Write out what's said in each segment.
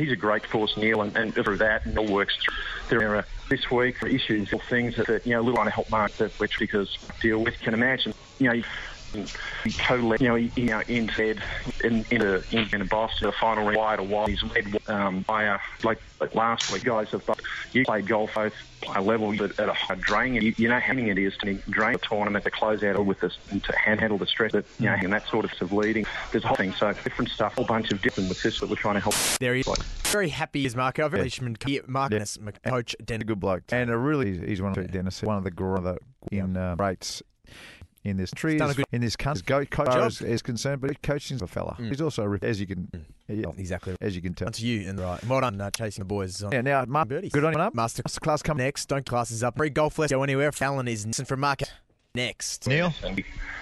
He's a great force, Neil, and, and through that, all works through. There this week issues or things that, that you know, little trying to help Mark that which because deal with. Can imagine, you know. He co-led, you know, he, you know, instead in in a in, in a Boston, the final round, wide a while. He's led um, by uh, like, like last week. Guys have you played golf both a level but at a high drain. You, you know how many it is to drain a tournament to close out with this and to handle the stress that you know and that sort of leading. There's a whole thing. So different stuff, a whole bunch of different with this that we're trying to help. There he is. Very happy is Marco. Very yeah. Marcus, Yeah. coach Dennis. a good bloke. And a really, he's one of Dennis, one of the gr- the in uh, greats in this tree, done good- in this country. Go, coach job. is, is concerned, but coaching's a fella. He's also, a as you can, yeah, Exactly. as you can tell. On to you and right. Well done, uh, chasing the boys. On Yeah, now, Mark, birdies. good on you. Up. Master class coming. next. Don't classes up. Free golf less. Go anywhere. Fallon is and from Mark. Next. Neil,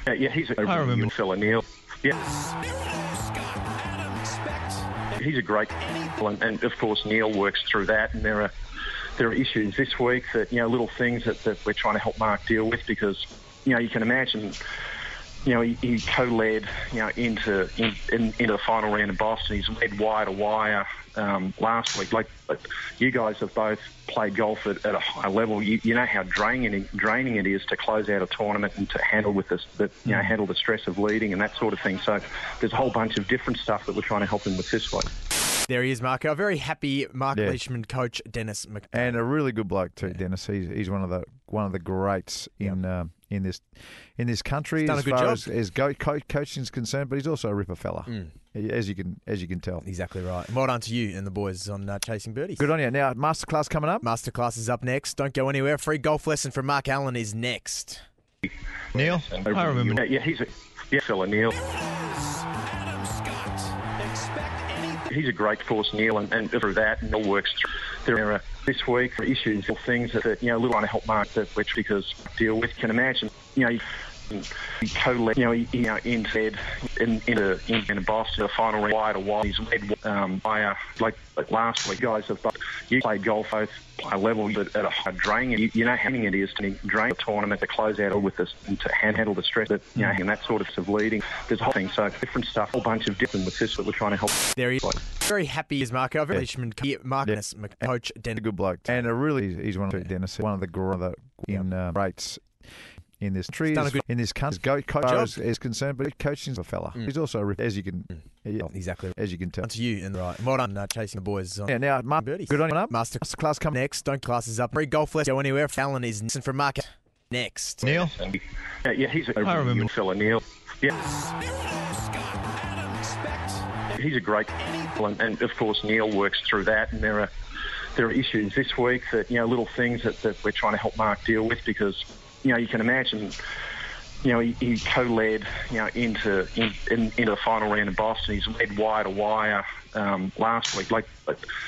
Yeah, yeah, he's a I remember. fella Neil. Yeah. He's a great, and, and of course Neil works through that, and there are there are issues this week that you know little things that, that we're trying to help Mark deal with because you know you can imagine. You know, he, he co-led, you know, into in, in, into the final round in Boston. He's led wire to wire um, last week. Like, like you guys have both played golf at, at a high level. You, you know how draining it, draining it is to close out a tournament and to handle with this, that you know, handle the stress of leading and that sort of thing. So there's a whole bunch of different stuff that we're trying to help him with this week. There he is, Marco. A very happy Mark Yeah. Leishman, coach Dennis Mc- and a really good bloke too, Dennis. He's he's one of the one of the greats in um, in this in this country done a as good far job. as, as go, co- coaching's concerned. But he's also a ripper fella, as you can as you can tell. Exactly right. Well done to you and the boys on uh, chasing birdies. Good on you. Now, masterclass coming up. Masterclass is up next. Don't go anywhere. Free golf lesson from Mark Allen is next. Neil, I remember. Yeah, yeah, he's a yeah, fella Neil. He's a great force, Neil, and, and through that, all works through. There are uh, this week issues or things that, that you know, little to help Mark that which because deal with. Can imagine, you know. He co-led, you know, he, you know, instead in in a in, in a Boston, the final round, wide a while. He's led um, by uh, like, like last week. Guys have both, you played golf both a level but at a high drain. You, you know how many it is to drain a tournament to close out with this and to handle the stress that you know and that sort of leading. There's a whole thing. So different stuff, a whole bunch of different with this that we're trying to help. There he is. Very happy is Marco. Very Leishman, Marcus, coach a good bloke, and a really he's one of Dennis, one of the gr- the in uh, greats in this tree, done good- in this country. Go, coach job. is, is concerned, but coaching's a fella. He's also a as you can yeah, Exactly. as you can tell. On to you and right. Well done, uh, chasing the boys. On Yeah, now, Mark, birdies. good on you. Up. Master Masterclass coming next. Don't classes up. Free golf lesson. Go anywhere. Fallon is and from Mark. Next. Neil, Yeah, yeah, he's a I remember. fella Neil. Yeah. He's a great, and, and of course Neil works through that, and there are there are issues this week that you know little things that, that we're trying to help Mark deal with because you know you can imagine. You know, he, he co-led, you know, into in, in, into the final round in Boston. He's led wire to wire um, last week. Like,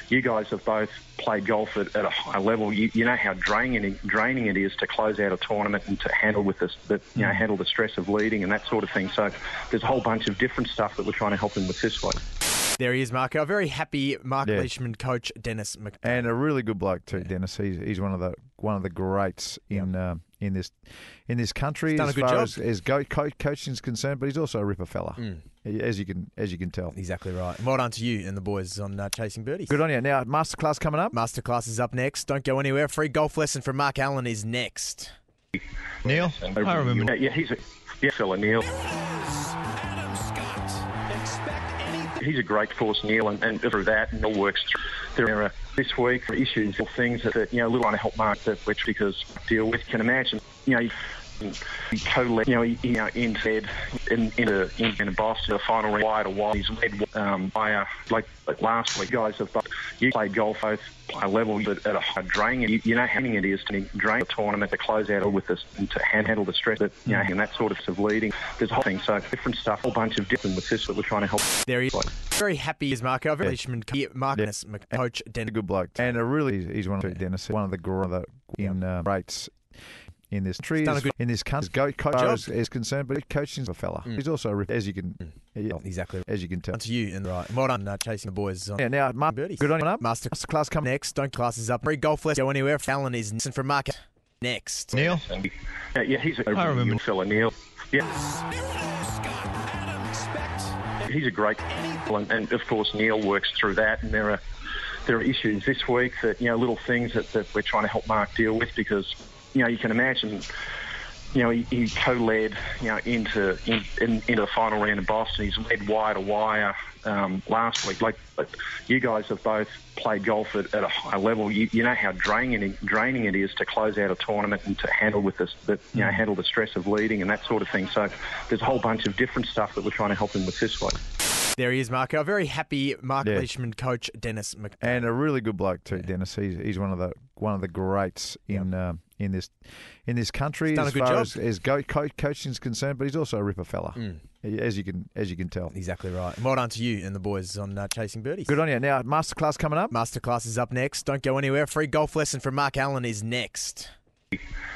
you guys have both played golf at, at a high level. You, you know how draining it, draining it is to close out a tournament and to handle with this, that you know, handle the stress of leading and that sort of thing. So there's a whole bunch of different stuff that we're trying to help him with this week. There he is, Marco. A very happy Mark Yeah. Leishman, coach Dennis Mc- and a really good bloke too, Dennis. He's he's one of the one of the greats in um, in this in this country done a as good far job. as, as go, co- coaching's concerned. But he's also a ripper fella, as you can as you can tell. Exactly right. Well done to you and the boys on uh, chasing birdies. Good on you. Now, masterclass coming up. Masterclass is up next. Don't go anywhere. Free golf lesson from Mark Allen is next. Neil, I remember. Yeah, yeah, he's a yeah, fella Neil. He's a great force, Neil, and, and through that, all works through. There are uh, this week issues or things that, that you know, little help Mark that which because deal with. Can imagine, you know. He co-led, you know, he, you know, in said in in a in, in a Boston, the final quite a while. He's led um, by uh, like, like last week. Guys have both, you played golf both high level, but at a high drain. You, you know how it is to drain a tournament to close out with this and to handle the stress that you know and that sort of of leading. There's a whole thing. So different stuff, a whole bunch of different with this that we're trying to help. There he is. Very happy is Marco. Very yeah. Marcus, yeah. coach Den. A good bloke, and a really he's one of Dennis, one of the the in uh, rates in this tree good, in this country. Go coach is, is, concerned, but coaching's a fella. Mm. He's also as you can mm. yeah, exactly as you can tell. To you and right. Well done uh, chasing the boys. On. Yeah, now Mark, birdies. good on you. Up. Master class coming next. Don't classes up. Free golf less go anywhere. Fallon is from market next. Neil. Yeah, yeah he's a I remember fella. Neil. Yeah. He's a great, and, and of course Neil works through that, and there are there are issues this week that you know little things that, that we're trying to help Mark deal with because you know you can imagine you know, he, he co-led, you know, into in, in, into the final round in Boston. He's led wire to wire um, last week. Like, you guys have both played golf at, at a high level. You, you, know how draining draining it is to close out a tournament and to handle with this, that you know, handle the stress of leading and that sort of thing. So there's a whole bunch of different stuff that we're trying to help him with this week. There he is, Marco. A very happy Mark yeah. Leishman coach, Dennis Mc- and a really good bloke too, yeah. Dennis. He's he's one of the one of the greats in yep. um, in this in this country as far as, as go, co- coaching is concerned. But he's also a ripper fella, mm. as you can as you can tell. Exactly right. well done to you and the boys on uh, chasing birdies. Good on you. Now masterclass coming up. Masterclass is up next. Don't go anywhere. Free golf lesson from Mark Allen is next.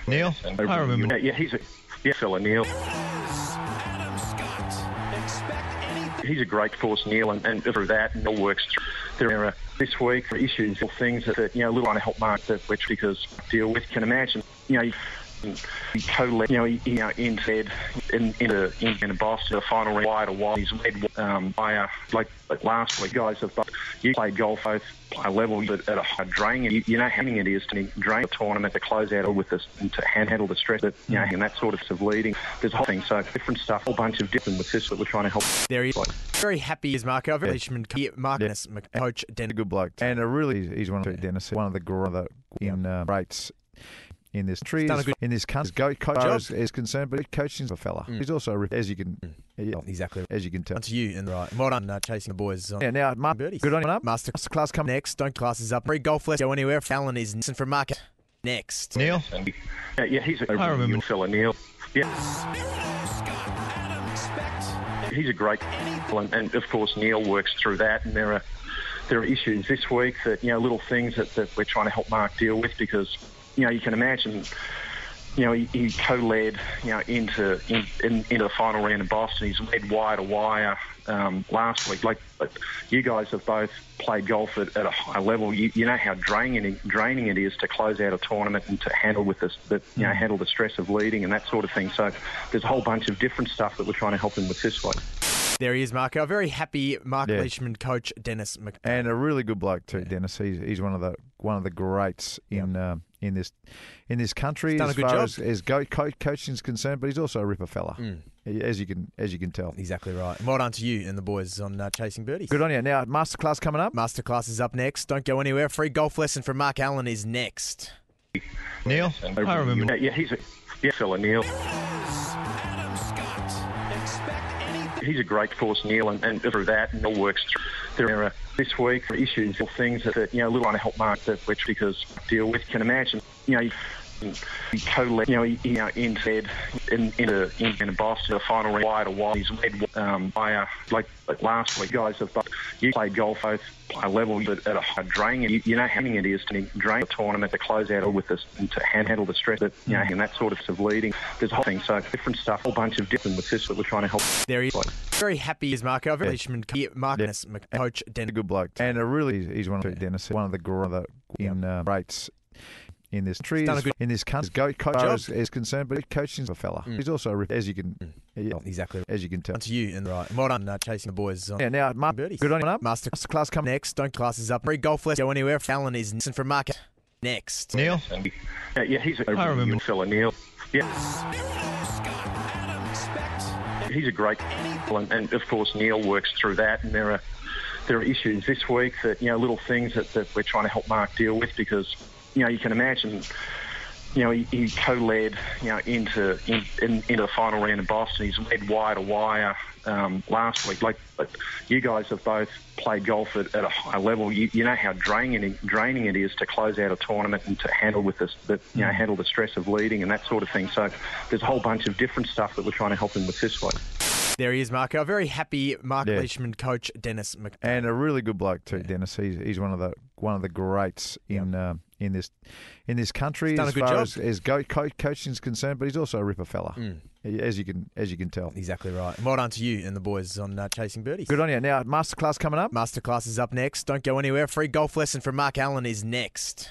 Neil, I remember. Yeah, he's a yeah fella, Neil he's a great force, Neil, and, and through that, Neil works through. There are this week issues or things that, that you know, a little to help Mark that which because deal with. Can imagine, you know. He co-led, you know, you know, in said in in a in, a Boston, the final quite a while. He's led um, by uh, like, like last week. Guys have you played golf both high level, but at a high drain. You, you know how many it is to drain a tournament to close out with this and to handle the stress that you know and that sort of of leading. There's a whole thing. So different stuff, a whole bunch of different with this that we're trying to help. There he is. Very happy is Marco. Very yeah. Marcus, yeah. coach, Den. A good bloke, and a really he's one of Dennis, one of the, one of the in uh, rates in this tree good, in this country. Go, coach is, is, concerned, but coaching's a fella. Mm. He's also as you can mm. yeah, exactly as you can tell. To you and right. Well done uh, chasing the boys. On. Yeah, now Mark, birdies. good on you. Master class coming next. Don't classes up. Free golf let's go anywhere. Fallon is from market next. Neil. Yeah, yeah he's a I remember fella. Neil. Yeah. He's a great, and, and of course Neil works through that, and there are there are issues this week that you know little things that, that we're trying to help Mark deal with because you know, you can imagine, you know, he, he co-led, you know, into in, in, into the final round in Boston. He's led wire to wire um, last week. Like, you guys have both played golf at, at a high level. You, you, know how draining draining it is to close out a tournament and to handle with this, that you know, mm. handle the stress of leading and that sort of thing. So there's a whole bunch of different stuff that we're trying to help him with this week. There he is, Marco. A very happy Mark yeah. Leishman coach, Dennis Mc- and a really good bloke too, yeah. Dennis. He's he's one of the one of the greats in. Yep. Um, in this in this country He's done as a good far job. as, as go, co- coaching is concerned, but he's also a ripper fella, mm. as you can as you can tell. Exactly right. Well done to you and the boys on uh, chasing birdies. Good on you. Now masterclass coming up. Masterclass is up next. Don't go anywhere. Free golf lesson from Mark Allen is next. Neil, I remember. Yeah, he's a yeah fella, Neil. He's a great force, Neil, and, and through that, Neil works through. There are uh, this week issues or things that, you know, little to help Mark that which because deal with. Can imagine, you know. He co-led, you know, he, you know, in said in in a in, in a Boston, the final round, wide a while. He's led um, by uh, like, like last week. Guys have you played golf both high level, but at a high drain. You, you know how it is to drain a tournament to close out with this and to handle the stress that you know and that sort of of leading. There's a whole thing. So different stuff, a whole bunch of different with this that we're trying to help. There he is. Very happy is Marco. Very yeah. Marcus, yeah. coach, Den. A good bloke, and a really he's one of Dennis, one of the, one of the in uh, rates in this tree good, in this country. Go, coach is, is, concerned, but coaching's a fella. Mm. He's also as you can mm. yeah, exactly as you can tell. To you and right. Well done uh, chasing the boys. On. Yeah, now Mark, birdies. good on you. Master class coming next. Don't classes up. Free golf let's go anywhere. Fallon is from market next. Neil. Yeah, yeah he's a I remember fella. Neil. Yeah. He's a great, and, and of course Neil works through that, and there are there are issues this week that you know little things that, that we're trying to help Mark deal with because you know you can imagine you know, he, he co-led, you know, into in, in, into the final round in Boston. He's led wire to wire um, last week. Like, you guys have both played golf at, at a high level. You, you know how draining draining it is to close out a tournament and to handle with this, the, you know, handle the stress of leading and that sort of thing. So there's a whole bunch of different stuff that we're trying to help him with this week. There he is, Marco. A very happy Mark Yeah. Leishman coach, Dennis Mc. and a really good bloke too, Dennis. He's he's one of the one of the greats in um, in this in this country He's done a as good far job. as, as go, co- coaching is concerned. But he's also a ripper fella, as you can as you can tell. Exactly right. Well done to you and the boys on uh, Chasing Birdies. Good on you. Now masterclass coming up. Masterclass is up next. Don't go anywhere. Free golf lesson from Mark Allen is next.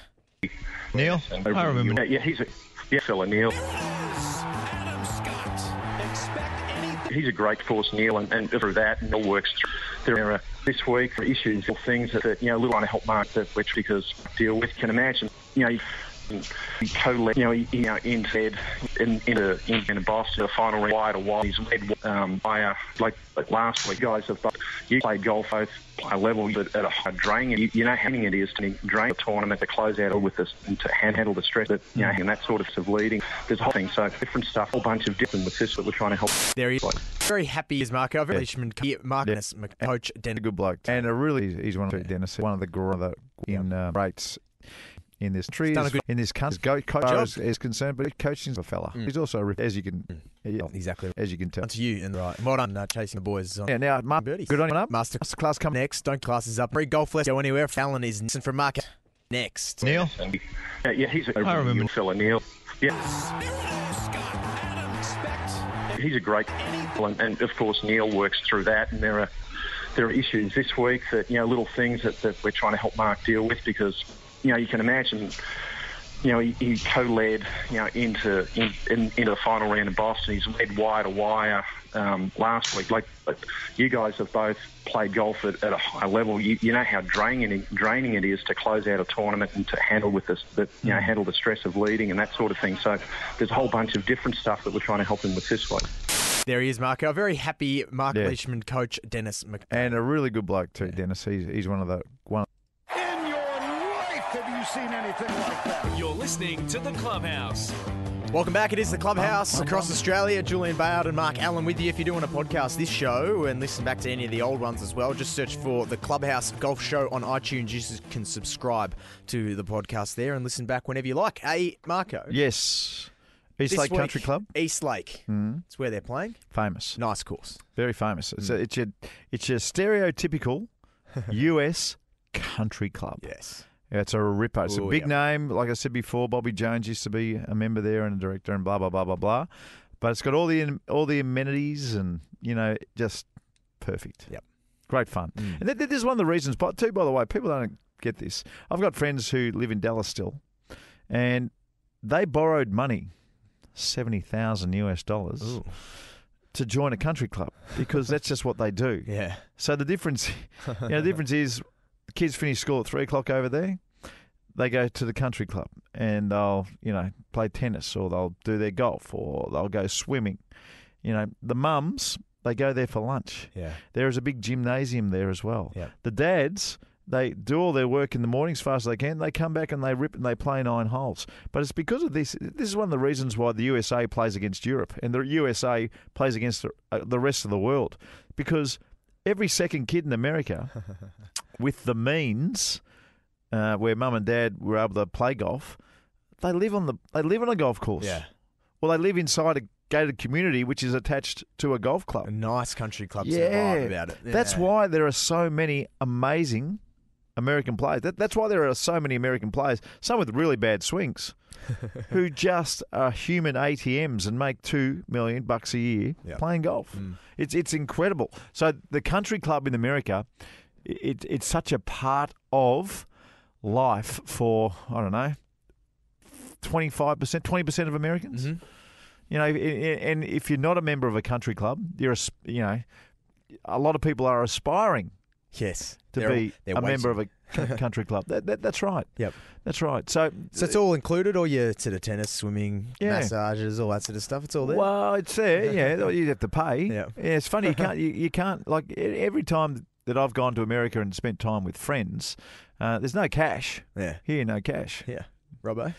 Neil, I remember. Yeah, he's a yeah, fella, Neil. He's a great force, Neil, and, and through that, Neil works through. There are uh, this week for issues or things that, that you know, little trying to help Mark that which because deal with. Can imagine, you know. He, he co-led, you know, he, you know, into in, into in, in Boston, the final round, wide to wide. He's led um, by uh, like, like last week. Guys have both, you played golf both high level, but at a high draining. You, you know how many it is to drain a tournament to close out with this and to handle the stress that you know and that sort of stuff leading. There's a whole thing, so different stuff, a whole bunch of different with this that we're trying to help. There he is. Very happy is Marco. A very Leishman co- Mark Dennis Mc- coach, a good bloke, and a really he's one of Dennis, one of the gr- the in uh, greats in this tree, done as- good- in this country. Go, coach job. is, is concerned, but coaching's a fella. He's also as you can yeah, Exactly. as you can tell. On to you and right. Well done uh, chasing the boys on Yeah, now Mark, Birdies. good on you. Up. Master Masterclass coming next. Don't classes up. Free golf lesson. Go anywhere. Allen is and from Mark next. Neil, And, yeah, yeah, he's a I remember. fella, Neil. Yeah. He's a great, and, and of course Neil works through that, and there are there are issues this week that you know little things that, that we're trying to help Mark deal with because you know you can imagine. You know, he, he co-led, you know, into in, in, into the final round in Boston. He's led wire to wire um, last week. Like, but you guys have both played golf at, at a high level. You, you know how draining it, draining it is to close out a tournament and to handle with this, the, you know, handle the stress of leading and that sort of thing. So there's a whole bunch of different stuff that we're trying to help him with this week. There he is, Mark. A very happy Mark Yeah. Leishman coach, Dennis Mc. and a really good bloke too, Dennis. He's he's one of the one. In your life, have you seen anything like that? You're listening to The Clubhouse. Welcome back. It is the Clubhouse across Australia. Julian Bayard and Mark Allen with you. If you're doing a podcast this show and listen back to any of the old ones as well, just search for the Clubhouse Golf Show on iTunes. You can subscribe to the podcast there and listen back whenever you like. Hey, Marco. Yes, East this Lake week, Country Club, East Lake. Mm. It's where they're playing. famous, Nice course. very famous. It's Mm. a, it's your it's your stereotypical U.S. country club. Yes. Yeah, it's a ripper. It's Oh, a big name. Like I said before, Bobby Jones used to be a member there and a director and blah blah blah blah blah. But it's got all the all the amenities and you know just perfect. Yep. Great fun. Mm. And th- th- this is one of the reasons. But too, by the way, people don't get this. I've got friends who live in Dallas still, and they borrowed money, seventy thousand US dollars. To join a country club because that's just what they do. Yeah. So the difference, you know, the difference is kids finish school at three o'clock over there. They go to the country club and they'll, you know, play tennis or they'll do their golf or they'll go swimming. You know, the mums they go there for lunch. Yeah. There is a big gymnasium there as well. Yep. The dads they do all their work in the morning as fast as they can. They come back and they rip and they play nine holes. But it's because of this. This is one of the reasons why the USA plays against Europe and the USA plays against uh, the rest of the world because every second kid in America with the means, uh, where mum and dad were able to play golf, they live on the they live on a golf course. Yeah. Well, they live inside a gated community which is attached to a golf club. A nice country club Yeah, vibe about it. that's why there are so many amazing American players. That, that's why there are so many American players, some with really bad swings, who just are human ATMs and make two million bucks a year Yeah. playing golf. It's it's incredible. So the country club in America, it, it's such a part of life for I don't know. 25%, 20% of Americans. Mhm. You know, and if you're not a member of a country club, you're a, you know, a lot of people are aspiring Yes. to They're- be they're a member of a country club. That, that, that's right. Yep. That's right. So, So it's all included, all your sort of tennis, swimming, Yeah. massages, all that sort of stuff. It's all there. well, it's there. Yeah, you have to pay. Yeah. it's funny. You can't. You, you can't. Like every time that I've gone to America and spent time with friends, uh, there's no cash. Yeah. Here, no cash. Yeah. Robbo.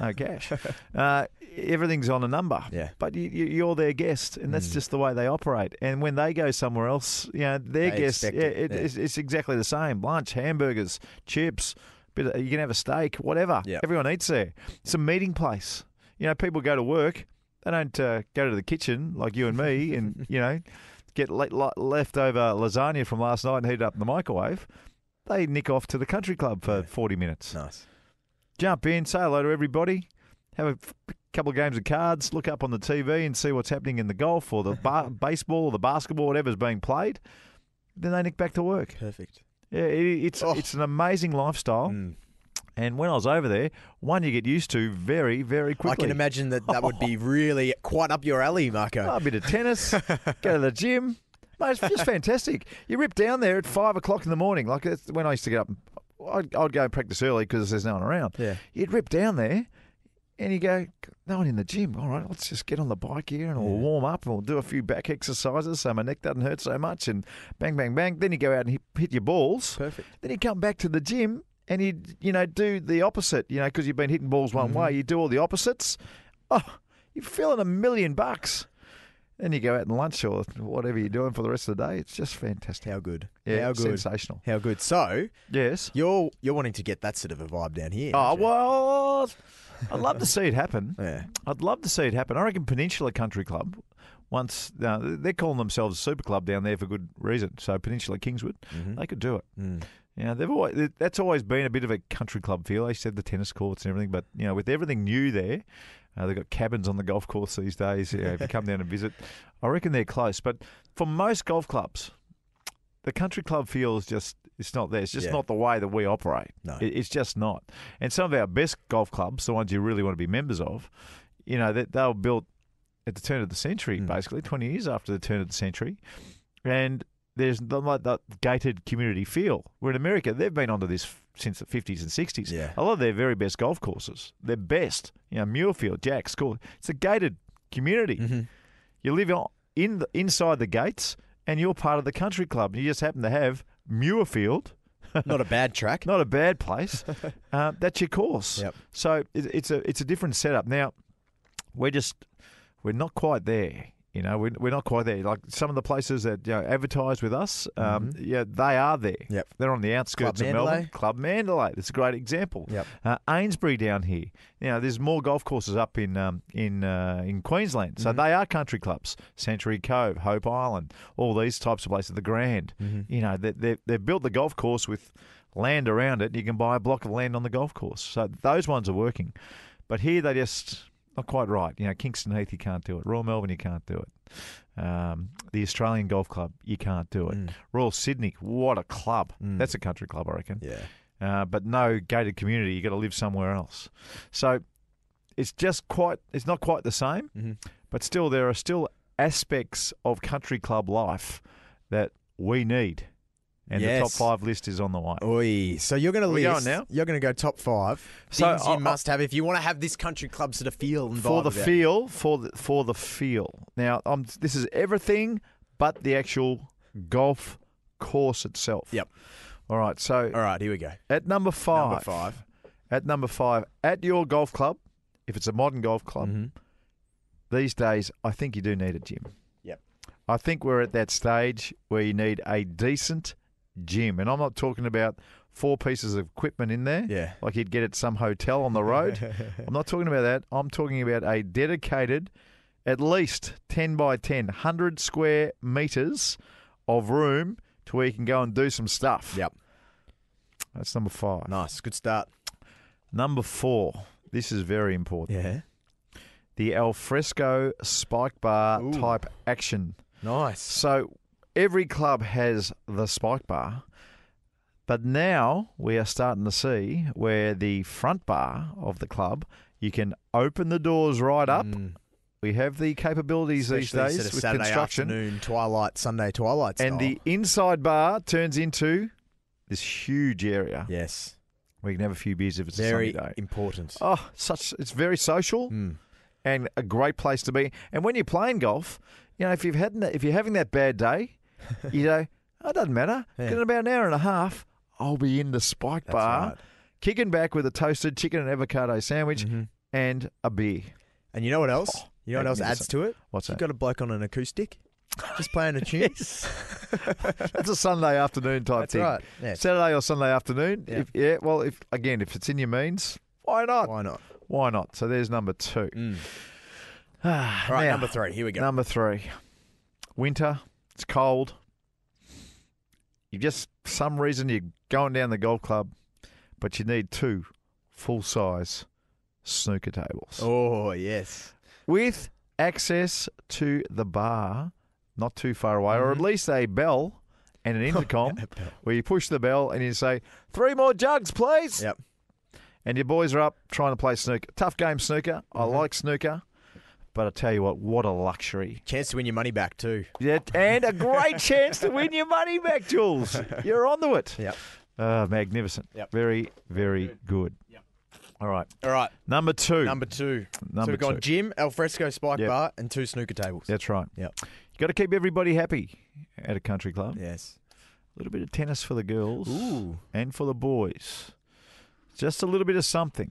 no cash. uh, everything's on a number. Yeah. But you, you're their guest, and that's just the way they operate. And when they go somewhere else, you know, their They guests, yeah, it, it, yeah. It's, it's exactly the same. Lunch, hamburgers, chips. Bit of, you can have a steak, whatever. Yeah. Everyone eats there. It's a meeting place. You know, people go to work. They don't uh, go to the kitchen like you and me, and you know, get le- le- leftover lasagna from last night and heat it up in the microwave. They nick off to the country club for forty minutes Nice. jump in, say hello to everybody, have a f- couple of games of cards, look up on the TV and see what's happening in the golf or the ba- baseball or the basketball, whatever's being played. Then they nick back to work. Perfect. Yeah, it, it's Oh. it's an amazing lifestyle. Mm. And when I was over there, one you get used to very, very quickly. I can imagine that that would be really quite up your alley, Marco. Oh, a bit of tennis, go to the gym. Mate, it's just fantastic. You rip down there at five o'clock in the morning. Like that's when I used to get up. I'd, I'd go and practice early because there's no one around. Yeah. You'd rip down there and you go, no one in the gym. All right, let's just get on the bike here and we'll warm up and we'll do a few back exercises so my neck doesn't hurt so much. And bang, bang, bang. Then you go out and hit, hit your balls. Perfect. Then you come back to the gym and you you know do the opposite. You know because you've been hitting balls one way, mm-hmm. you do all the opposites. Oh, you're feeling a million bucks. Then you go out and lunch or whatever you're doing for the rest of the day. It's just fantastic. How good. Yeah, How good. sensational. How good. So Yes. you're you're wanting to get that sort of a vibe down here. Oh well, I'd love to see it happen. Yeah. I'd love to see it happen. I reckon Peninsula Country Club. Once uh, they're calling themselves a super club down there for good reason. So Peninsula Kingswood, they could do it. Mm. Yeah, they've always that's always been a bit of a country club feel. They said the tennis courts and everything, but you know, with everything new there, uh, they've got cabins on the golf course these days. You know, if you come down and visit, I reckon they're close. But for most golf clubs, the country club feel is just it's not there. It's just Yeah. not the way that we operate. No. It- it's just not. And some of our best golf clubs, the ones you really want to be members of, you know, they, they were built at the turn of the century, Mm. basically twenty years after the turn of the century, and there's the, like that gated community feel. Where in America, they've been onto this f- since the 50s and 60s. Yeah. A lot of their very best golf courses, their best, you know, Muirfield, Jack's, course, it's a gated community. Mm-hmm. You live on- in the, inside the gates, and you're part of the country club. You just happen to have Muirfield, Not a bad track. not a bad place. uh, that's your course. Yep. So it, it's a it's a different setup. Now we're just we're not quite there. You know, we're, we're not quite there. Like some of the places that you know, advertise with us, um, yeah, they are there. Mm-hmm. Yep. They're on the outskirts Club of Melbourne. Club Mandalay. That's a great example. Yep. Uh, Eynesbury down here. You know, there's more golf courses up in um, in uh, in Queensland. Mm-hmm. So they are country clubs. Sanctuary Cove, Hope Island, all these types of places. The Grand. Mm-hmm. You know, they, they, they've built the golf course with land around it. You can buy a block of land on the golf course. So those ones are working. But here they just not quite right. You know, Kingston Heath, you can't do it. Royal Melbourne, you can't do it. Um, the Australian Golf Club, you can't do it. Royal Sydney, what a club. That's a country club, I reckon. Yeah. Uh, but no gated community. You got to live somewhere else. So it's just quite. It's not quite the same, Mm-hmm. but still there are still aspects of country club life that we need. And the top five list is on the way. Oi. So you're going to We going now? You're going to go top five So things I- I- you must have if you want to have this country club sort of feel and for the about feel, for the for the feel. Now, um, this is everything but the actual golf course itself. Yep. All right. So All right, here we go. at number five, Number five. at number five, at your golf club, if it's a modern golf club, Mhm. these days, I think you do need a gym. Yep. I think we're at that stage where you need a decent gym, and I'm not talking about four pieces of equipment in there, Yeah. like you'd get at some hotel on the road. I'm not talking about that. I'm talking about a dedicated, at least 10 by 10, 100 square meters of room to where you can go and do some stuff. Yep. That's number five. Nice. Good start. Number four. This is very important. Yeah. The alfresco spike bar Ooh. type action. Nice. So every club has the spike bar, but now we are starting to see where the front bar of the club you can open the doors right up. We have the capabilities Mm. Especially these days sort of with Saturday construction, afternoon, twilight, Sunday twilight and the inside bar turns into this huge area yes, we can have a few beers if it's very a sunny day. important. Oh, such it's very social Mm. and a great place to be. And when you're playing golf, you know if you've had if you're having that bad day, you know oh, it doesn't matter. Yeah. In about an hour and a half, I'll be in the spike That's bar, right. kicking back with a toasted chicken and avocado sandwich Mm-hmm. and a beer. And you know what else? Oh, you know what else adds to it? What's You've that? got a bloke on an acoustic, just playing a tune. That's a Sunday afternoon type That's thing. right. Yeah. Saturday or Sunday afternoon. Yeah. If, yeah. Well, if again, if it's in your means, why not? Why not? Why not? So there's number two. Mm. Ah, All right, now, number three. Here we go. Number three. Winter. It's cold. You just for some reason you're going down the golf club, but you need two full size snooker tables Oh yes. with access to the bar, not too far away, or at Mm-hmm. least a bell and an intercom where you push the bell and you say three more jugs, please. Yep. And your boys are up trying to play snooker. Tough game snooker. I Mm-hmm. like snooker. But I tell you what, what a luxury. Chance to win your money back too. Yeah, and a great chance to win your money back, Jules. You're onto it. Yep. Uh, magnificent. Yep. Very, very good. All right. All right. Number two. Number two. Number so we've got two. gym, alfresco spike Yep. bar, and two snooker tables. That's right. Yep. you got to keep everybody happy at a country club. Yes. A little bit of tennis for the girls Ooh. and for the boys. Just a little bit of something.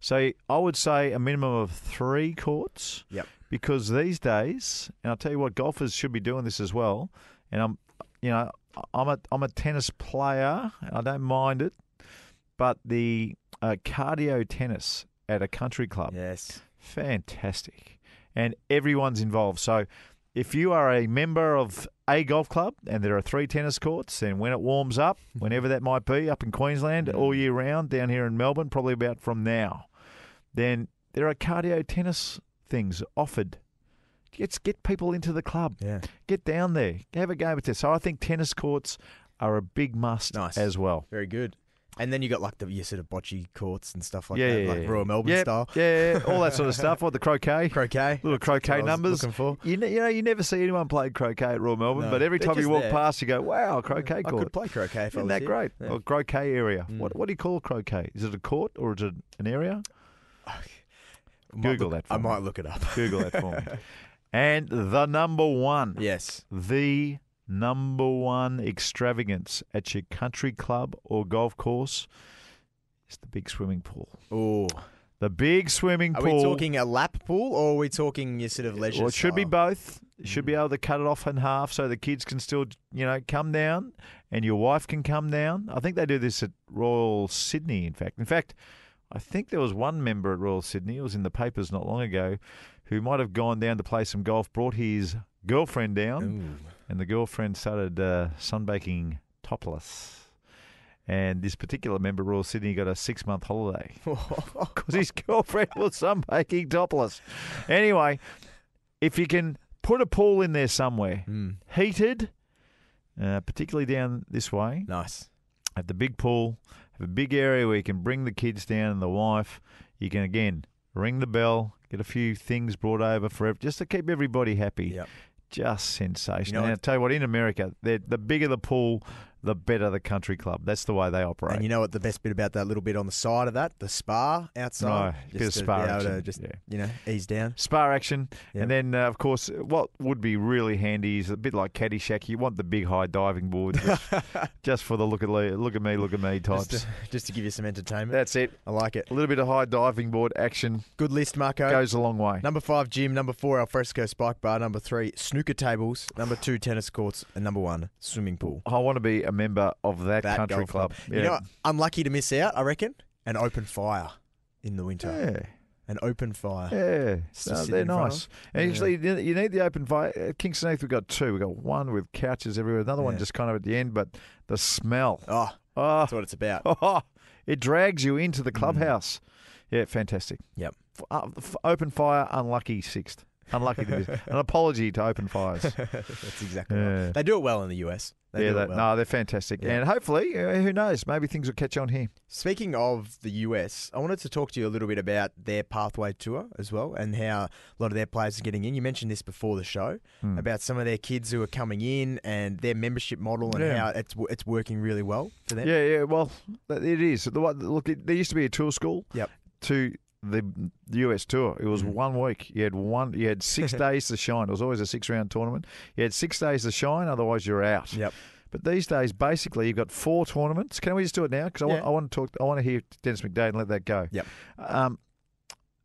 So I would say a minimum of three courts. Yep. Because these days, and I'll tell you what, golfers should be doing this as well. And I'm, you know, I'm a I'm a tennis player. and I don't mind it, but the uh, cardio tennis at a country club, Yes. fantastic, and everyone's involved. So if you are a member of a golf club and there are three tennis courts, then when it warms up, whenever that might be, up in Queensland all year round, down here in Melbourne, probably about from now, then there are cardio tennis things offered. Get get people into the club. Yeah. Get down there. Have a game of tennis. So I think tennis courts are a big must Nice. as well. Very good. And then you got like the your sort of bocce courts and stuff like yeah, that, yeah, like yeah. Royal Melbourne Yep, style. Yeah, yeah, all that sort of stuff. What the croquet? Croquet. Little That's croquet I numbers. Looking for. You know, you know, you never see anyone play croquet at Royal Melbourne, No, but every time you walk there. past, you go, "Wow, croquet I court!" could play croquet if I Isn't that here. great? Or croquet area. Mm. What what do you call croquet? Is it a court or is it an area? Google look- that for I me. might look it up. Google that for me. And the number one, yes. the number one extravagance at your country club or golf course is the big swimming pool. Oh. The big swimming pool. Are we talking a lap pool or are we talking your sort of leisure? Well, it should be both. You should be mm. able to cut it off in half so the kids can still, you know, come down and your wife can come down. I think they do this at Royal Sydney, in fact. In fact, I think there was one member at Royal Sydney, it was in the papers not long ago, who might have gone down to play some golf, brought his girlfriend down, Ooh. and the girlfriend started uh, sunbaking topless. And this particular member, Royal Sydney, got a six month holiday because his girlfriend was sunbaking topless. Anyway, if you can put a pool in there somewhere, Mm. heated, uh, particularly down this way, Nice. at the big pool, a big area where you can bring the kids down and the wife. You can again ring the bell, get a few things brought over for just to keep everybody happy. Yep. Just sensational. You know and I tell you what, in America, the bigger the pool, the better the country club. That's the way they operate. And you know what the best bit about that little bit on the side of that? The spa outside. No, bit of just to spa be able to action, just, yeah. you know, ease down. Spa action, Yep. and then uh, of course, what would be really handy is a bit like Caddyshack. You want the big high diving board, just, just for the look at le- look at me, look at me types. Just to, just to give you some entertainment. That's it. I like it. A little bit of high diving board action Good list, Marco. goes a long way. Number five, gym. Number four, alfresco spike bar. Number three, snooker tables. Number two, tennis courts. And number one, swimming pool. I want to be a member of that, That country golf club. You know, what? unlucky to miss out. I reckon an open fire in the winter. yeah, An open fire. yeah, No, they're nice. And Yeah. usually you need the open fire. At Kingston Heath, we've got two. We've got one with couches everywhere. Another one just kind of at the end. But the smell, Oh, oh, that's ah. what it's about. Oh, it drags you into the mm. clubhouse. Yeah, fantastic. Yep. F- uh, f- open fire, unlucky sixth. Unlucky to miss. An apology to open fires. That's exactly Yeah. right. They do it well in the US. They yeah, do they, well. no, they're fantastic. Yeah. And hopefully, uh, who knows, maybe things will catch on here. Speaking of the US, I wanted to talk to you a little bit about their pathway tour as well and how a lot of their players are getting in. You mentioned this before the show Hmm. about some of their kids who are coming in and their membership model and Yeah. how it's it's working really well for them. Yeah, yeah. Well, it is. The Look, it, there used to be a tour school. Yep. To the US tour, it was Mm. one week. You had one. You had six days to shine. It was always a six-round tournament. You had six days to shine. Otherwise, you're out. Yep. But these days, basically, you've got four tournaments. Can we just do it now? Because I, want, Yeah. I want to talk. I want to hear Dennis McDade and let that go. Yep. Um,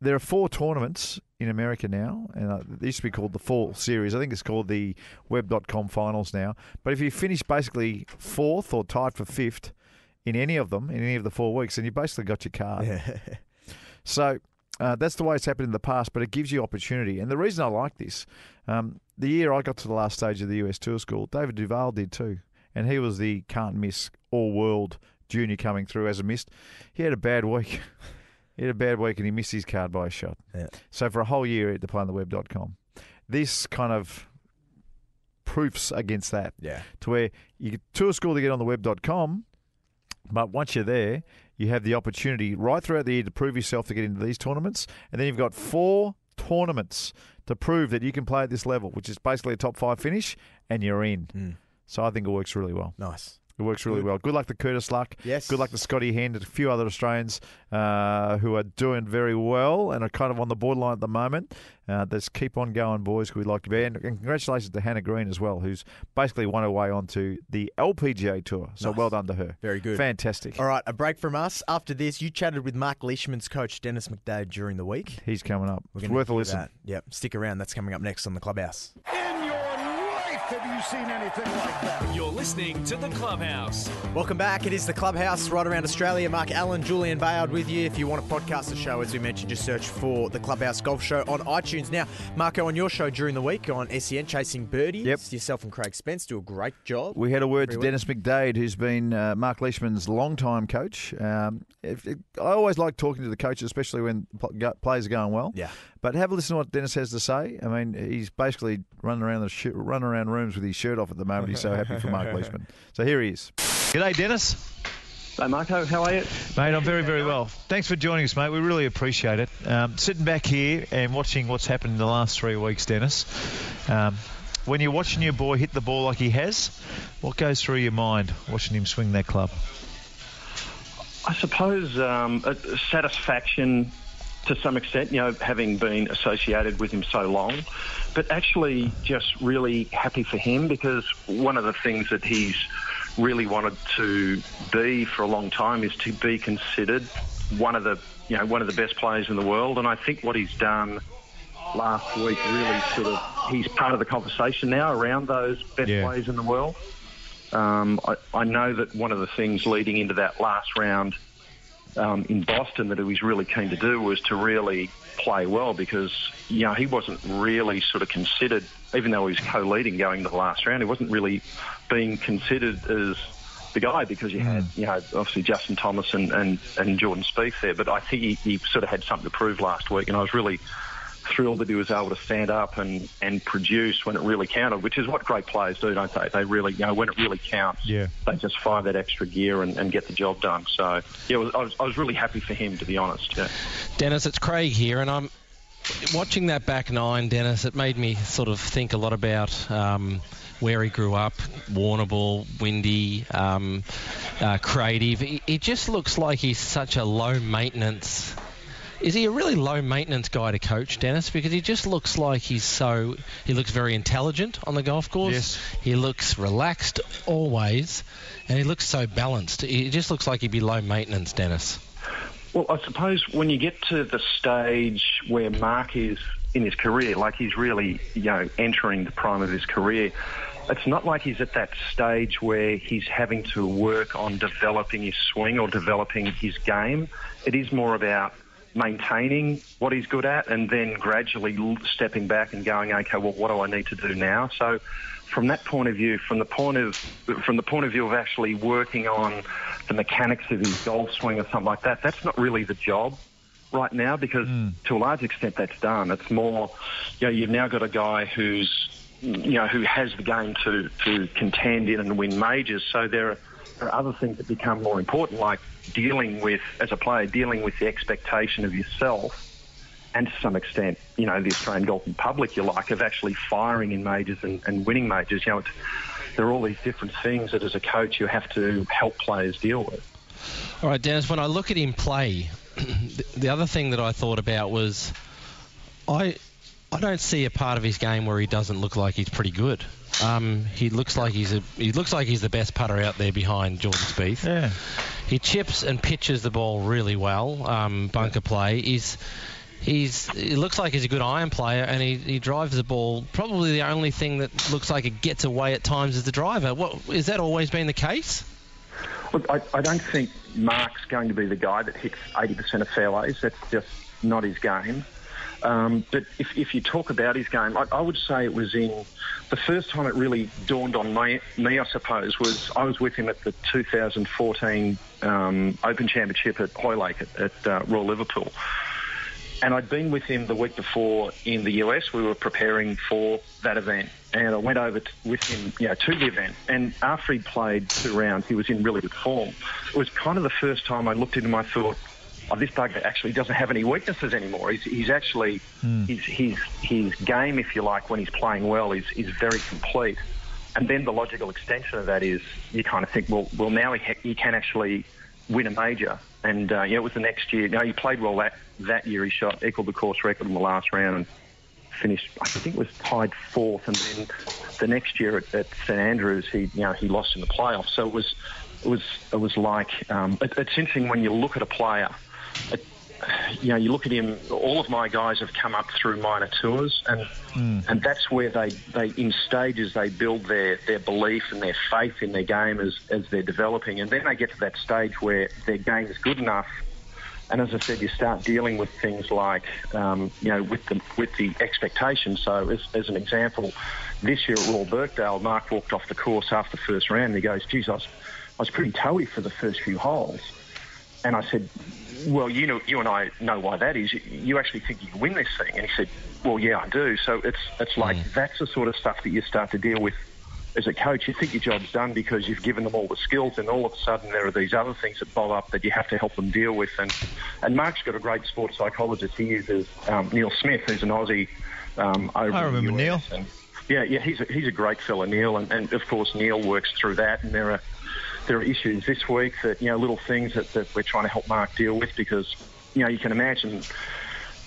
there are four tournaments in America now, and uh, it used to be called the Fall Series. I think it's called the Web.com Finals now. But if you finish basically fourth or tied for fifth in any of them, in any of the four weeks, then you basically got your card. Yeah. So uh, that's the way it's happened in the past, but it gives you opportunity. And the reason I like this, um, the year I got to the last stage of the US Tour School, David Duval did too. And he was the can't miss all world junior coming through as a missed. He had a bad week. he had a bad week and he missed his card by a shot. Yeah. So for a whole year, at had to play on the web.com. This kind of proofs against that Yeah. to where you get tour school to get on the web.com, but once you're there, you have the opportunity right throughout the year to prove yourself to get into these tournaments. And then you've got four tournaments to prove that you can play at this level, which is basically a top five finish, and you're in. Mm. So I think it works really well. Nice. It works really well. Good luck to Curtis Luck. Yes. Good luck to Scotty Hend and a few other Australians uh, who are doing very well and are kind of on the borderline at the moment. Uh, let's keep on going, boys. We'd like to be. And, and congratulations to Hannah Green as well, who's basically won her way onto the LPGA Tour. So Nice. well done to her. Very good. Fantastic. All right, a break from us. After this, you chatted with Mark Leishman's coach, Dennis McDade, during the week. He's coming up. We're It's gonna worth a listen. that. Yep, stick around. That's coming up next on the Clubhouse. In your life, have you seen anything like that? You're listening to The Clubhouse. Welcome back. It is the Clubhouse right around Australia. Mark Allen, Julian Bayard with you. If you want to podcast the show, as we mentioned, just search for the Clubhouse Golf Show on iTunes. Now, Marco, on your show during the week on SEN, Chasing Birdies, Yep. yourself and Craig Spence do a great job. We had a word to Every. Dennis McDade, who's been uh, Mark Leishman's long-time coach. Um, if, if- I always like talking to the coaches, especially when pl- go, players are going well. Yeah. But have a listen to what Dennis has to say. I mean, he's basically running around the sh- running around rooms with his shirt off at the moment. He's so happy for Mark Leishman. So here he is. G'day, Dennis. Hey, Marco, how are you? Mate, I'm very, very well. Thanks for joining us, mate. We really appreciate it. Um, sitting back here and watching what's happened in the last three weeks, Dennis. Um, when you're watching your boy hit the ball like he has, what goes through your mind watching him swing that club? I suppose um, a a satisfaction to some extent, you know, having been associated with him so long, but actually just really happy for him because one of the things that he's really wanted to be for a long time is to be considered one of the, you know, one of the best players in the world. And I think what he's done last week really sort of, he's part of the conversation now around those best Yeah. players in the world. Um, I, I know that one of the things leading into that last round um, in Boston that he was really keen to do was to really play well because you know he wasn't really sort of considered, even though he was co-leading going to the last round, he wasn't really being considered as the guy because you had you know obviously Justin Thomas and, and, and Jordan Spieth there, but I think he, he sort of had something to prove last week, and I was really thrilled that he was able to stand up and, and produce when it really counted, which is what great players do, don't they? They really, you know, when it really counts, Yeah. they just find that extra gear and, and get the job done. So, yeah, it was, I, was, I was really happy for him, to be honest. Yeah. Dennis, it's Craig here, and I'm watching that back nine, Dennis. It made me sort of think a lot about um, where he grew up, Warrnambool, Windy, um, uh, creative. It, he just looks like he's such a low maintenance. Is he a really low maintenance guy to coach, Dennis? Because he just looks like he's so. He looks very intelligent on the golf course. Yes. He looks relaxed always, and he looks so balanced. He just looks like he'd be low maintenance, Dennis. Well, I suppose when you get to the stage where Mark is in his career, like he's really, you know, entering the prime of his career, it's not like he's at that stage where he's having to work on developing his swing or developing his game. It is more about maintaining what he's good at and then gradually l- stepping back and going, okay, well, what do I need to do now? So, from that point of view, from the point of from the point of view of actually working on the mechanics of his golf swing or something like that, that's not really the job right now because hmm. to a large extent that's done. It's more, you know, you've now got a guy who's you know who has the game to to contend in and win majors. So there are, there are other things that become more important, like dealing with as a player, dealing with the expectation of yourself and to some extent, you know, the Australian golfing public, you like, of actually firing in majors and, and winning majors. You know, there are all these different things that as a coach you have to help players deal with. All right, Dennis, when I look at him play, the other thing that I thought about was I I don't see a part of his game where he doesn't look like he's pretty good. Um, he looks like he's a, he looks like he's the best putter out there behind Jordan Spieth. Yeah. He chips and pitches the ball really well. Um, bunker play. He's he's he looks like he's a good iron player, and he, he drives the ball. Probably the only thing that looks like it gets away at times is the driver. What is that always been the case? Look, I, I don't think Mark's going to be the guy that hits 80% of fairways. That's just not his game. Um, but if, if you talk about his game, I, I would say it was in the first time it really dawned on me, me, I suppose, was I was with him at the 2014 um, Open Championship at Hoylake at, at uh, Royal Liverpool. And I'd been with him the week before in the US. We were preparing for that event. And I went over to, with him you know, to the event. And after he played two rounds, he was in really good form. It was kind of the first time I looked at him, I thought, oh, this bugger actually doesn't have any weaknesses anymore. He's, he's actually, his, his, his game, if you like, when he's playing well, is, is very complete. And then the logical extension of that is you kind of think, well, well now he, ha- he can actually win a major. And uh, yeah, it was the next year. Now he played well that that year. He shot equaled the course record in the last round and finished. I think it was tied fourth. And then the next year at, at St Andrews, he you know he lost in the playoffs. So it was it was it was like um, it, it's interesting when you look at a player. It, you know, you look at him. All of my guys have come up through minor tours, and and that's where they, they in stages they build their, their belief and their faith in their game as as they're developing, and then they get to that stage where their game is good enough. And as I said, you start dealing with things like, um, you know, with the with the expectations. So, as, as an example, this year at Royal Birkdale, Mark walked off the course after the first round, and he goes, "Geez, I was, I was pretty toey for the first few holes." And I said, well, you know, you and I know why that is. You actually think you can win this thing, and he said, "Well, yeah, I do." So it's it's like that's the sort of stuff that you start to deal with as a coach. You think your job's done because you've given them all the skills, and all of a sudden there are these other things that bob up that you have to help them deal with. And and Mark's got a great sports psychologist. He uses um, Neil Smith, who's an Aussie um, over I remember US. And yeah, yeah, he's a, he's a great fella, Neil, and, and of course Neil works through that, and there are there are issues this week that you know little things that, that we're trying to help Mark deal with because you know you can imagine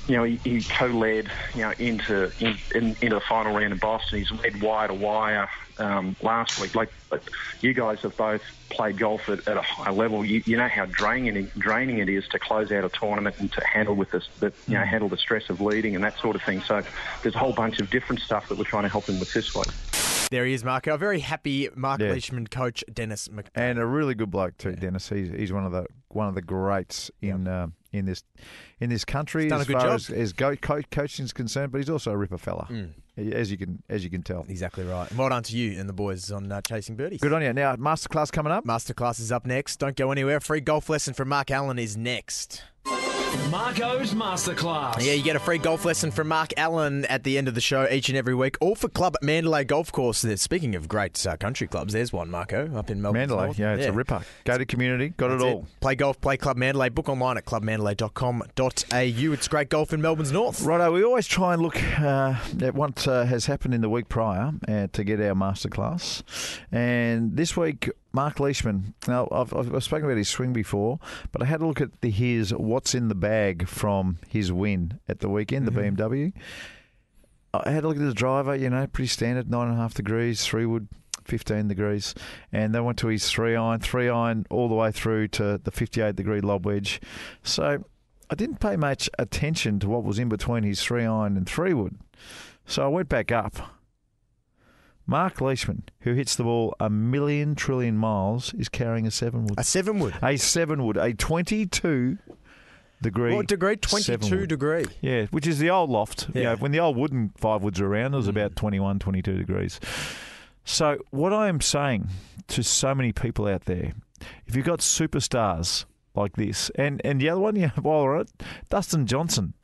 you know he, he co-led you know into in, in, into the final round in Boston. He's led wire to wire um, last week. Like you guys have both played golf at, at a high level. You, you know how draining draining it is to close out a tournament and to handle with this, the, you know handle the stress of leading and that sort of thing. So there's a whole bunch of different stuff that we're trying to help him with this week. There he is, Marco. A very happy Mark Yeah. Leishman coach, Dennis Mc. and a really good bloke too, Dennis. He's he's one of the one of the greats in um, in this in this country He's done as a good far job. as, as go, co- coaching is concerned. But he's also a ripper fella, Mm. as you can as you can tell. Exactly right. Well done to you and the boys on uh, Chasing Birdies. Good on you. Now masterclass coming up. Masterclass is up next. Don't go anywhere. Free golf lesson from Mark Allen is next. Marco's Masterclass. Yeah, you get a free golf lesson from Mark Allen at the end of the show each and every week, all for Club Mandalay Golf Course. There- Speaking of great uh, country clubs, there's one, Marco, up in Melbourne. Mandalay, yeah, it's a ripper. Go to community, got That's it all. Play golf, play Club Mandalay. Book online at clubmandalay.com.au. It's great golf in Melbourne's north. Righto, we always try and look uh, at what uh, has happened in the week prior uh, to get our masterclass. And this week, Mark Leishman. Now, I've, I've spoken about his swing before, but I had a look at the, his what's in the bag from his win at the weekend, the mm-hmm. BMW. I had a look at the driver, you know, pretty standard, nine and a half degrees, three wood. 15 degrees, and then went to his three iron, three iron all the way through to the 58 degree lob wedge. So I didn't pay much attention to what was in between his three iron and three wood. So I went back up. Mark Leishman, who hits the ball a million trillion miles, is carrying a seven wood. A seven wood. A seven wood, a 22 degree. What degree? 22 degree. Yeah, which is the old loft. You Yeah. know, when the old wooden five woods were around, it was mm. about 21, 22 degrees. So, what I am saying to so many people out there, if you've got superstars like this, and, and the other one, yeah, while we're it, Dustin Johnson,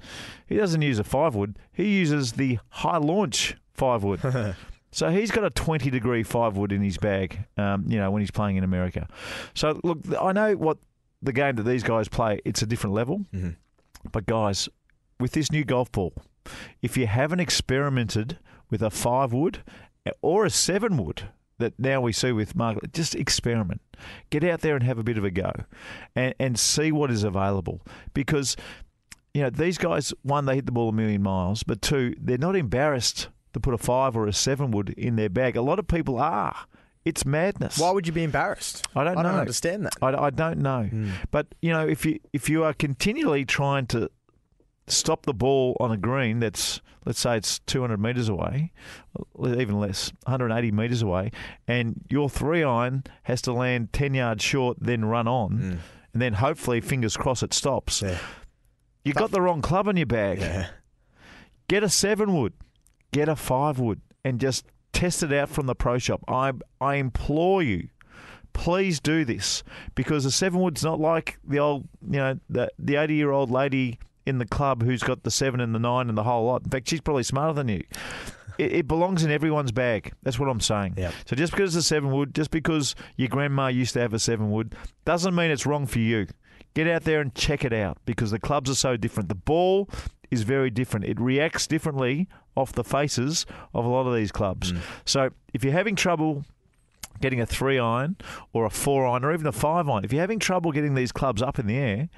he doesn't use a five wood, he uses the high launch five wood. So he's got a 20 degree five wood in his bag, um, you know, when he's playing in America. So look, I know what the game that these guys play, it's a different level. But guys, with this new golf ball, if you haven't experimented with a five wood or a seven wood that now we see with Mark, just experiment. Get out there and have a bit of a go and, and see what is available. Because, you know, these guys, one, they hit the ball a million miles, but two, they're not embarrassed to put a five or a seven wood in their bag. A lot of people are. It's madness. Why would you be embarrassed? I don't I know. don't understand that. I, I don't know. Hmm. But you know, if you if you are continually trying to stop the ball on a green that's let's say it's 200 metres away, even less, 180 metres away, and your three iron has to land 10 yards short, then run on, hmm. and then hopefully, fingers crossed, it stops. Yeah. You've got the wrong club in your bag. Yeah. Get a seven wood, get a five wood, and just test it out from the pro shop. I I implore you, please do this because the seven wood's not like the old you know the the eighty year old lady in the club who's got the seven and the nine and the whole lot. In fact, she's probably smarter than you. It, it belongs in everyone's bag. That's what I'm saying. Yep. So just because it's a seven wood, just because your grandma used to have a seven wood, doesn't mean it's wrong for you. Get out there and check it out because the clubs are so different. The ball is very different. It reacts differently off the faces of a lot of these clubs. So if you're having trouble getting a three iron or a four iron or even a five iron, if you're having trouble getting these clubs up in the air,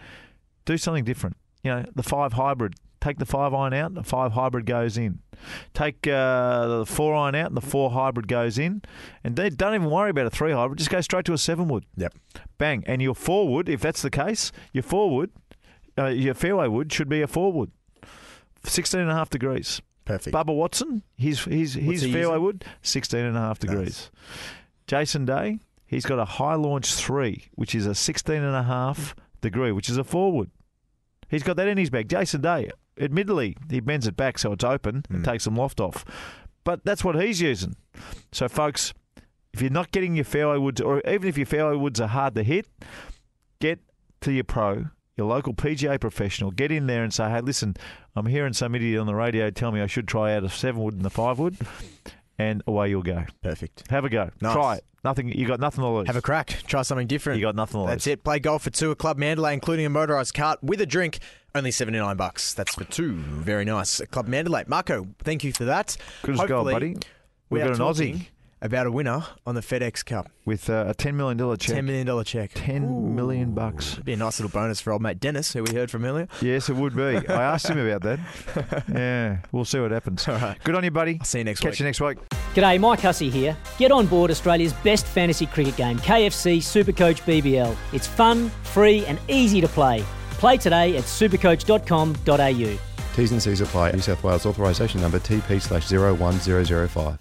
do something different. You know, the five hybrid. Take the five iron out, the five hybrid goes in. Take uh, the four iron out, and the four hybrid goes in. And they don't even worry about a three hybrid. Just go straight to a seven wood. Yep. Bang. And your four wood, if that's the case, your four wood, uh, your fairway wood should be a four wood. 16 and a half degrees. Perfect. Bubba Watson, his his his fairway using? wood, 16 and a half degrees. Jason Day, he's got a high launch three, which is a 16 and a half degree, which is a four wood. He's got that in his bag. Jason Day, admittedly, he bends it back so it's open and hmm. takes some loft off. But that's what he's using. So, folks, if you're not getting your fairway woods, or even if your fairway woods are hard to hit, get to your pro, your local PGA professional. Get in there and say, "Hey, listen, I'm hearing some idiot on the radio tell me I should try out a seven wood and a five wood," and away you'll go. Perfect. Have a go. Nice. Try it. Nothing. You got nothing to lose. Have a crack. Try something different. You got nothing to lose. That's it. Play golf for two at Club Mandalay, including a motorised cart with a drink. Only seventy nine bucks. That's for two. Very nice. Club Mandalay. Marco, thank you for that. Good as gold, buddy. we We've got an talking Aussie about a winner on the FedEx Cup. with uh, a ten million dollar check. Ten million dollar check. Ten million bucks. Be a nice little bonus for old mate Dennis, who we heard from earlier. Yes, it would be. I asked him about that. Yeah, we'll see what happens. All right. Good on you, buddy. I'll see you next Catch week. Catch you next week. G'day, Mike Hussey here. Get on board Australia's best fantasy cricket game, KFC Supercoach BBL. It's fun, free, and easy to play. Play today at supercoach.com.au. T's and C's apply. New South Wales authorisation number TP slash 01005.